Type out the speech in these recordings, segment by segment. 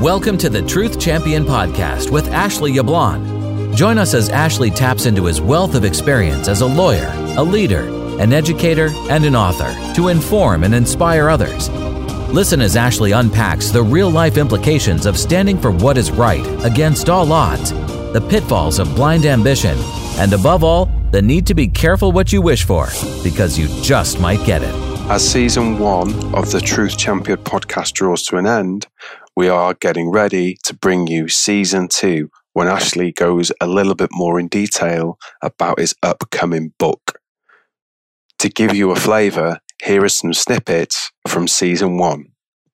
Welcome to the Truth Champion Podcast with Ashley Yablon. Join us as Ashley taps into his wealth of experience as a lawyer, a leader, an educator, and an author to inform and inspire others. Listen as Ashley unpacks the real life implications of standing for what is right against all odds, the pitfalls of blind ambition, and above all, the need to be careful what you wish for because you just might get it. As season one of the Truth Champion podcast draws to an end, we are getting ready to bring you season two when Ashley goes a little bit more in detail about his upcoming book. To give you a flavour, here are some snippets from season one.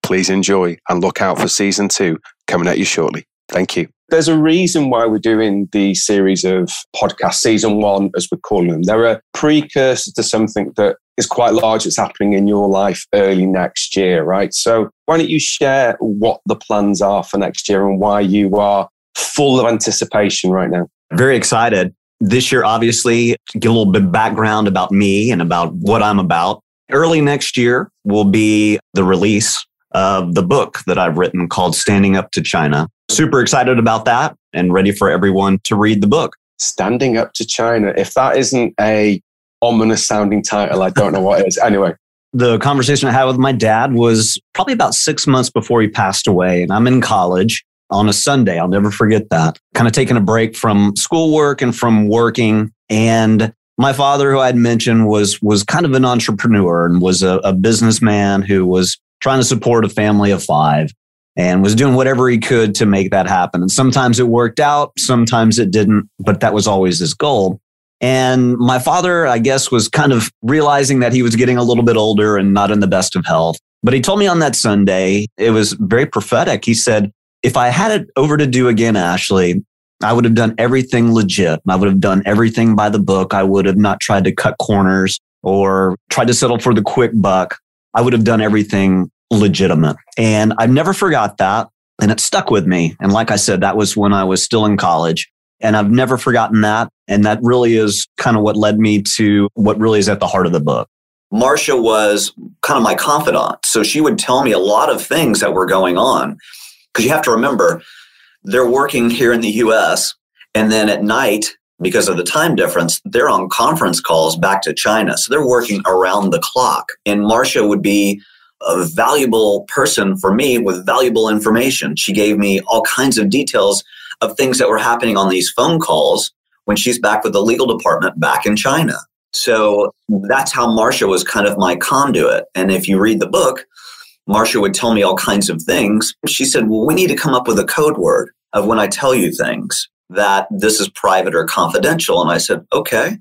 Please enjoy and look out for season two coming at you shortly. Thank you. There's a reason why we're doing the series of podcasts, season one, as we're calling them. They're a precursor to something that is quite large that's happening in your life early next year, right? So why don't you share what the plans are for next year and why you are full of anticipation right now? Very excited. This year, obviously, get a little bit background about me and about what I'm about. Early next year will be the release of the book that I've written called Standing Up to China. Super excited about that and ready for everyone to read the book. Standing Up to China. If that isn't a ominous sounding title, I don't know what is. Anyway, the conversation I had with my dad was probably about six months before he passed away. And I'm in college on a Sunday. I'll never forget that. Kind of taking a break from schoolwork and from working. And my father, who I'd mentioned, was was kind of an entrepreneur and was a, a businessman who was trying to support a family of five and was doing whatever he could to make that happen. And sometimes it worked out, sometimes it didn't, but that was always his goal. And my father, I guess, was kind of realizing that he was getting a little bit older and not in the best of health. But he told me on that Sunday, it was very prophetic. He said, if I had it over to do again, Ashley, I would have done everything legit. I would have done everything by the book. I would have not tried to cut corners or tried to settle for the quick buck. I would have done everything legitimate. And I've never forgot that. And it stuck with me. And like I said, that was when I was still in college. And I've never forgotten that. And that really is kind of what led me to what really is at the heart of the book. Marcia was kind of my confidant. So she would tell me a lot of things that were going on. Because you have to remember, they're working here in the US. And then at night, because of the time difference, they're on conference calls back to China. So they're working around the clock. And Marcia would be a valuable person for me with valuable information. She gave me all kinds of details of things that were happening on these phone calls when she's back with the legal department back in China. So that's how Marcia was kind of my conduit. And if you read the book, Marcia would tell me all kinds of things. She said, Well, we need to come up with a code word of when I tell you things that this is private or confidential. And I said, Okay.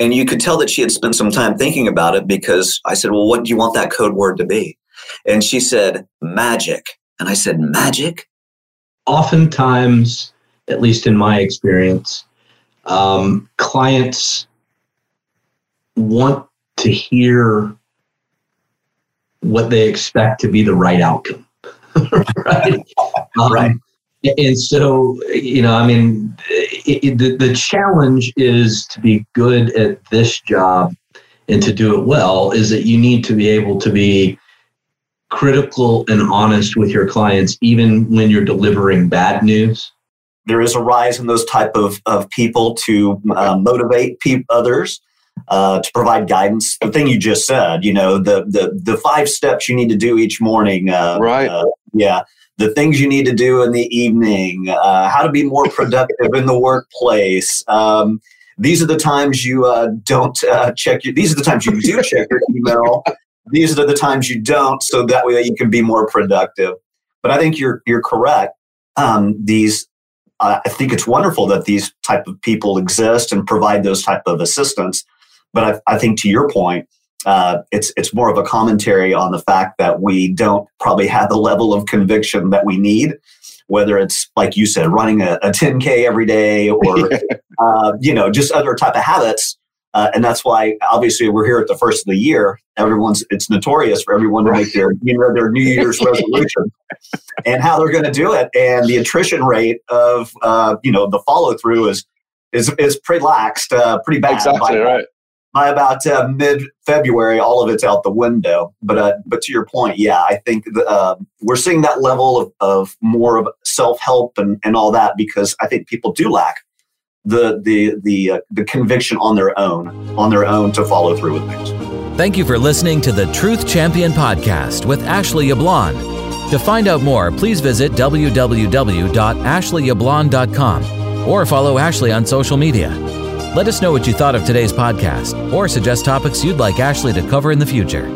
And you could tell that she had spent some time thinking about it because I said, Well, what do you want that code word to be? And she said, Magic. And I said, Magic? Oftentimes, at least in my experience, um, clients want to hear what they expect to be the right outcome. right. Um, right. And so, you know, I mean, it, it, the, the challenge is to be good at this job and to do it well is that you need to be able to be critical and honest with your clients, even when you're delivering bad news. There is a rise in those type of, of people to uh, motivate pe- others, uh, to provide guidance. The thing you just said, you know, the the the five steps you need to do each morning. Uh, right. Uh, yeah the things you need to do in the evening, uh, how to be more productive in the workplace. Um, these are the times you uh, don't uh, check your. These are the times you do check your email. These are the times you don't, so that way you can be more productive. But I think you're you're correct. Um, these, I think it's wonderful that these type of people exist and provide those type of assistance. But I, I think to your point, uh, it's it's more of a commentary on the fact that we don't probably have the level of conviction that we need, whether it's like you said, running a, a 10k every day, or uh, you know, just other type of habits. Uh, and that's why, obviously, we're here at the first of the year. Everyone's it's notorious for everyone to make their you know their New Year's resolution and how they're going to do it, and the attrition rate of uh, you know the follow through is is is pretty laxed, uh, pretty bad. Exactly right by about uh, mid February, all of it's out the window. But uh, but to your point, yeah, I think the, uh, we're seeing that level of, of more of self help and, and all that because I think people do lack the the the uh, the conviction on their own on their own to follow through with things. Thank you for listening to the Truth Champion podcast with Ashley Yablon. To find out more, please visit www.ashleyyablon.com or follow Ashley on social media. Let us know what you thought of today's podcast or suggest topics you'd like Ashley to cover in the future.